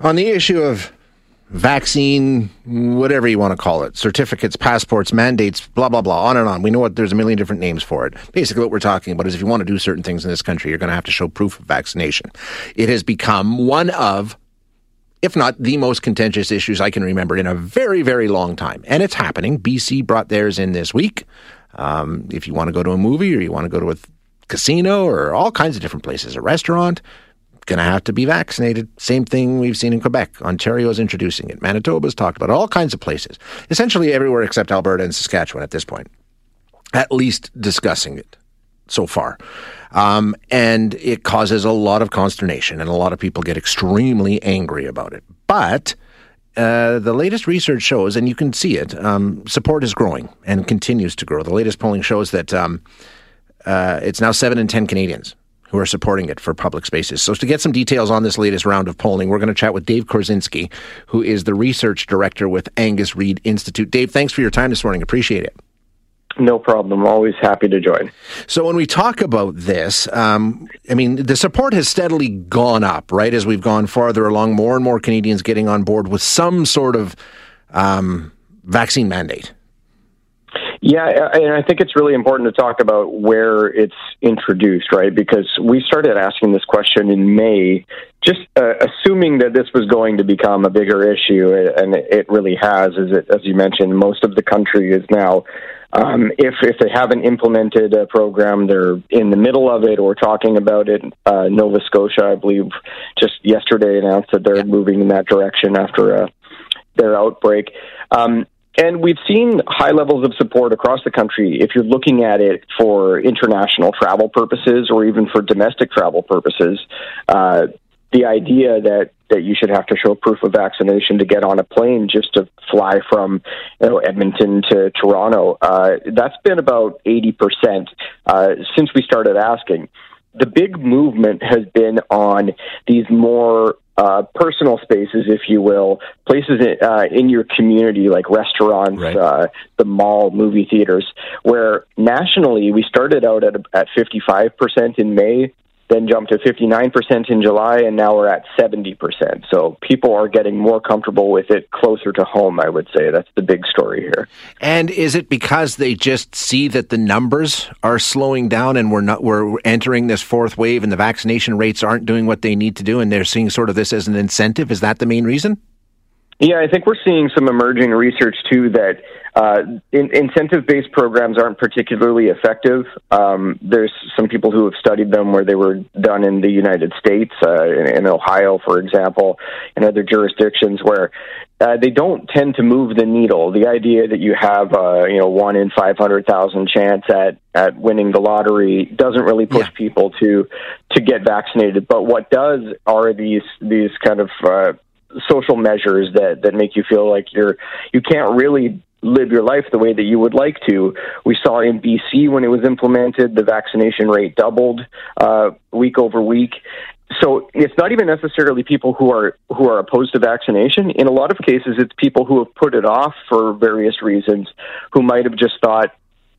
On the issue of vaccine, whatever you want to call it, certificates, passports, mandates, blah, blah, blah, on and on. We know what there's a million different names for it. Basically, what we're talking about is if you want to do certain things in this country, you're going to have to show proof of vaccination. It has become one of, if not the most contentious issues I can remember in a very, very long time. And it's happening. BC brought theirs in this week. Um, if you want to go to a movie or you want to go to a casino or all kinds of different places, a restaurant, going to have to be vaccinated. Same thing we've seen in Quebec. Ontario is introducing it. Manitoba's talked about it. All kinds of places. Essentially everywhere except Alberta and Saskatchewan at this point. At least discussing it so far. Um, and it causes a lot of consternation, and a lot of people get extremely angry about it. But uh, the latest research shows, and you can see it, um, support is growing and continues to grow. The latest polling shows that um, uh, it's now 7 in 10 Canadians who are supporting it for public spaces. So, to get some details on this latest round of polling, we're going to chat with Dave Korzinski, who is the research director with Angus Reid Institute. Dave, thanks for your time this morning. Appreciate it. No problem. Always happy to join. So, when we talk about this, um, I mean, the support has steadily gone up, right? As we've gone farther along, more and more Canadians getting on board with some sort of um, vaccine mandate. Yeah, and I think it's really important to talk about where it's introduced, right? Because we started asking this question in May, just uh, assuming that this was going to become a bigger issue, and it really has. As, it, as you mentioned, most of the country is now um, if if they haven't implemented a program, they're in the middle of it or talking about it. Uh, Nova Scotia, I believe, just yesterday announced that they're moving in that direction after uh, their outbreak. Um, and we've seen high levels of support across the country if you're looking at it for international travel purposes or even for domestic travel purposes. Uh, the idea that, that you should have to show proof of vaccination to get on a plane just to fly from you know, Edmonton to Toronto, uh, that's been about 80% uh, since we started asking the big movement has been on these more uh, personal spaces, if you will, places in, uh, in your community like restaurants, right. uh, the mall, movie theaters, where nationally we started out at, at 55% in May then jumped to 59% in July, and now we're at 70%. So people are getting more comfortable with it closer to home, I would say. That's the big story here. And is it because they just see that the numbers are slowing down and we're not we're entering this fourth wave and the vaccination rates aren't doing what they need to do and they're seeing sort of this as an incentive? Is that the main reason? Yeah, I think we're seeing some emerging research too that uh, in, incentive-based programs aren't particularly effective. Um, there's some people who have studied them where they were done in the United States, uh, in, in, Ohio, for example, and other jurisdictions where uh, they don't tend to move the needle. The idea that you have, uh, you know, one in five hundred thousand chance at at winning the lottery doesn't really push yeah. people to to get vaccinated. But what does are these these kind of uh, social measures that that make you feel like you're you can't really live your life the way that you would like to. We saw in BC when it was implemented, the vaccination rate doubled uh, week over week. So it's not even necessarily people who are who are opposed to vaccination. In a lot of cases, it's people who have put it off for various reasons, who might have just thought,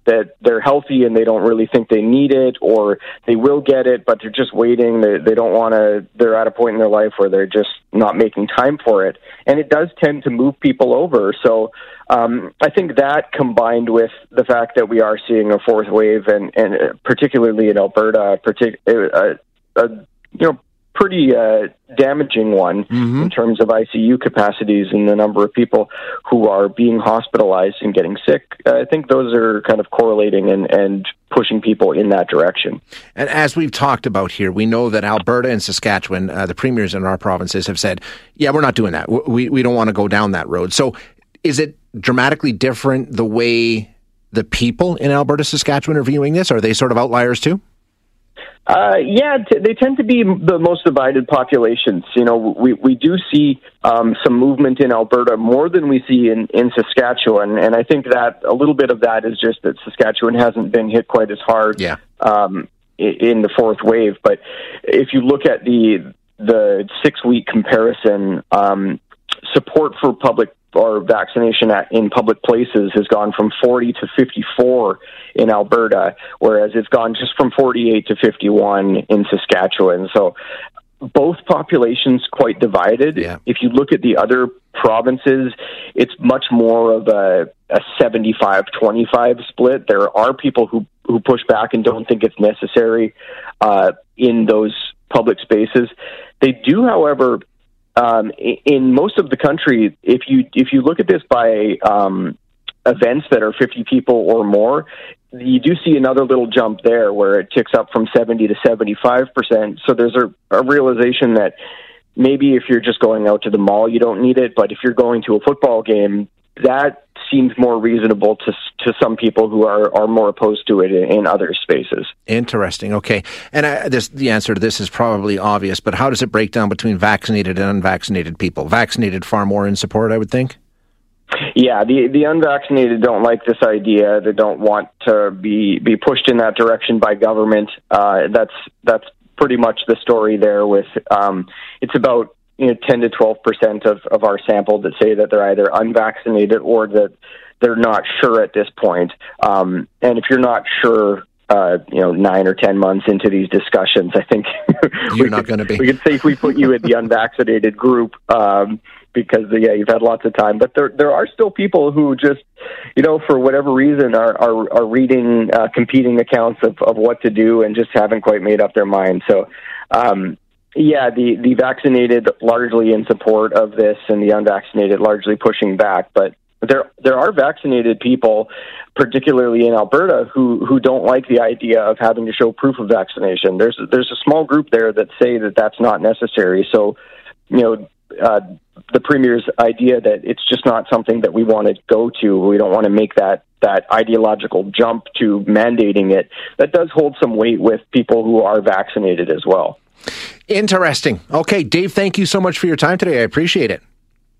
that they're healthy and they don't really think they need it or they will get it but they're just waiting. They, they don't want to they're at a point in their life where they're just not making time for it. And it does tend to move people over. So um, I think that combined with the fact that we are seeing a fourth wave and, and particularly in Alberta, partic- uh, uh, you know, pretty uh, damaging one mm-hmm. in terms of ICU capacities and the number of people who are being hospitalized and getting sick. I think those are kind of correlating and, and pushing people in that direction. And as we've talked about here, we know that Alberta and Saskatchewan, uh, the premiers in our provinces, have said, yeah, we're not doing that. We, we don't want to go down that road. So is it dramatically different the way the people in Alberta, Saskatchewan are viewing this? Are they sort of outliers too? Uh, yeah, t- they tend to be the most divided populations. You know, we we do see um, some movement in Alberta more than we see in in Saskatchewan, and I think that a little bit of that is just that Saskatchewan hasn't been hit quite as hard. Yeah. Um, in the fourth wave, but if you look at the the six week comparison, um, support for public or vaccination at, in public places has gone from 40 to 54 in Alberta, whereas it's gone just from 48 to 51 in Saskatchewan. So both populations quite divided. Yeah. If you look at the other provinces, it's much more of a, a 75-25 split. There are people who, who push back and don't think it's necessary uh, in those public spaces. They do, however, um, in most of the country, if you if you look at this by um, events that are 50 people or more, you do see another little jump there where it ticks up from 70 to 75 percent. So there's a, a realization that maybe if you're just going out to the mall, you don't need it, but if you're going to a football game, that seems more reasonable to to some people who are, are more opposed to it in, in other spaces. Interesting. Okay, and I, this, the answer to this is probably obvious, but how does it break down between vaccinated and unvaccinated people? Vaccinated far more in support, I would think. Yeah, the the unvaccinated don't like this idea. They don't want to be be pushed in that direction by government. Uh, that's that's pretty much the story there. With um, it's about you know 10 to 12 percent of, of our sample that say that they're either unvaccinated or that they're not sure at this point. Um, and if you're not sure, uh, you know, nine or 10 months into these discussions, I think you're not going to be. We could safely put you in the unvaccinated group. Um, because yeah, you've had lots of time, but there there are still people who just, you know, for whatever reason, are are, are reading uh, competing accounts of, of what to do and just haven't quite made up their mind. So, um, yeah, the, the vaccinated largely in support of this, and the unvaccinated largely pushing back. But there there are vaccinated people, particularly in Alberta, who who don't like the idea of having to show proof of vaccination. There's there's a small group there that say that that's not necessary. So, you know. Uh, the premier's idea that it's just not something that we want to go to. We don't want to make that that ideological jump to mandating it. That does hold some weight with people who are vaccinated as well. Interesting. Okay, Dave, thank you so much for your time today. I appreciate it.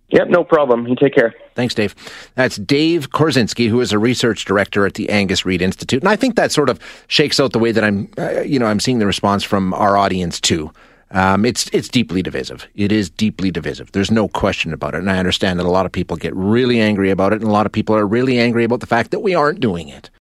Yep, no problem. You take care. Thanks, Dave. That's Dave Korzinski, who is a research director at the Angus Reid Institute, and I think that sort of shakes out the way that I'm, uh, you know, I'm seeing the response from our audience too. Um, it's it's deeply divisive. It is deeply divisive. There's no question about it, and I understand that a lot of people get really angry about it, and a lot of people are really angry about the fact that we aren't doing it.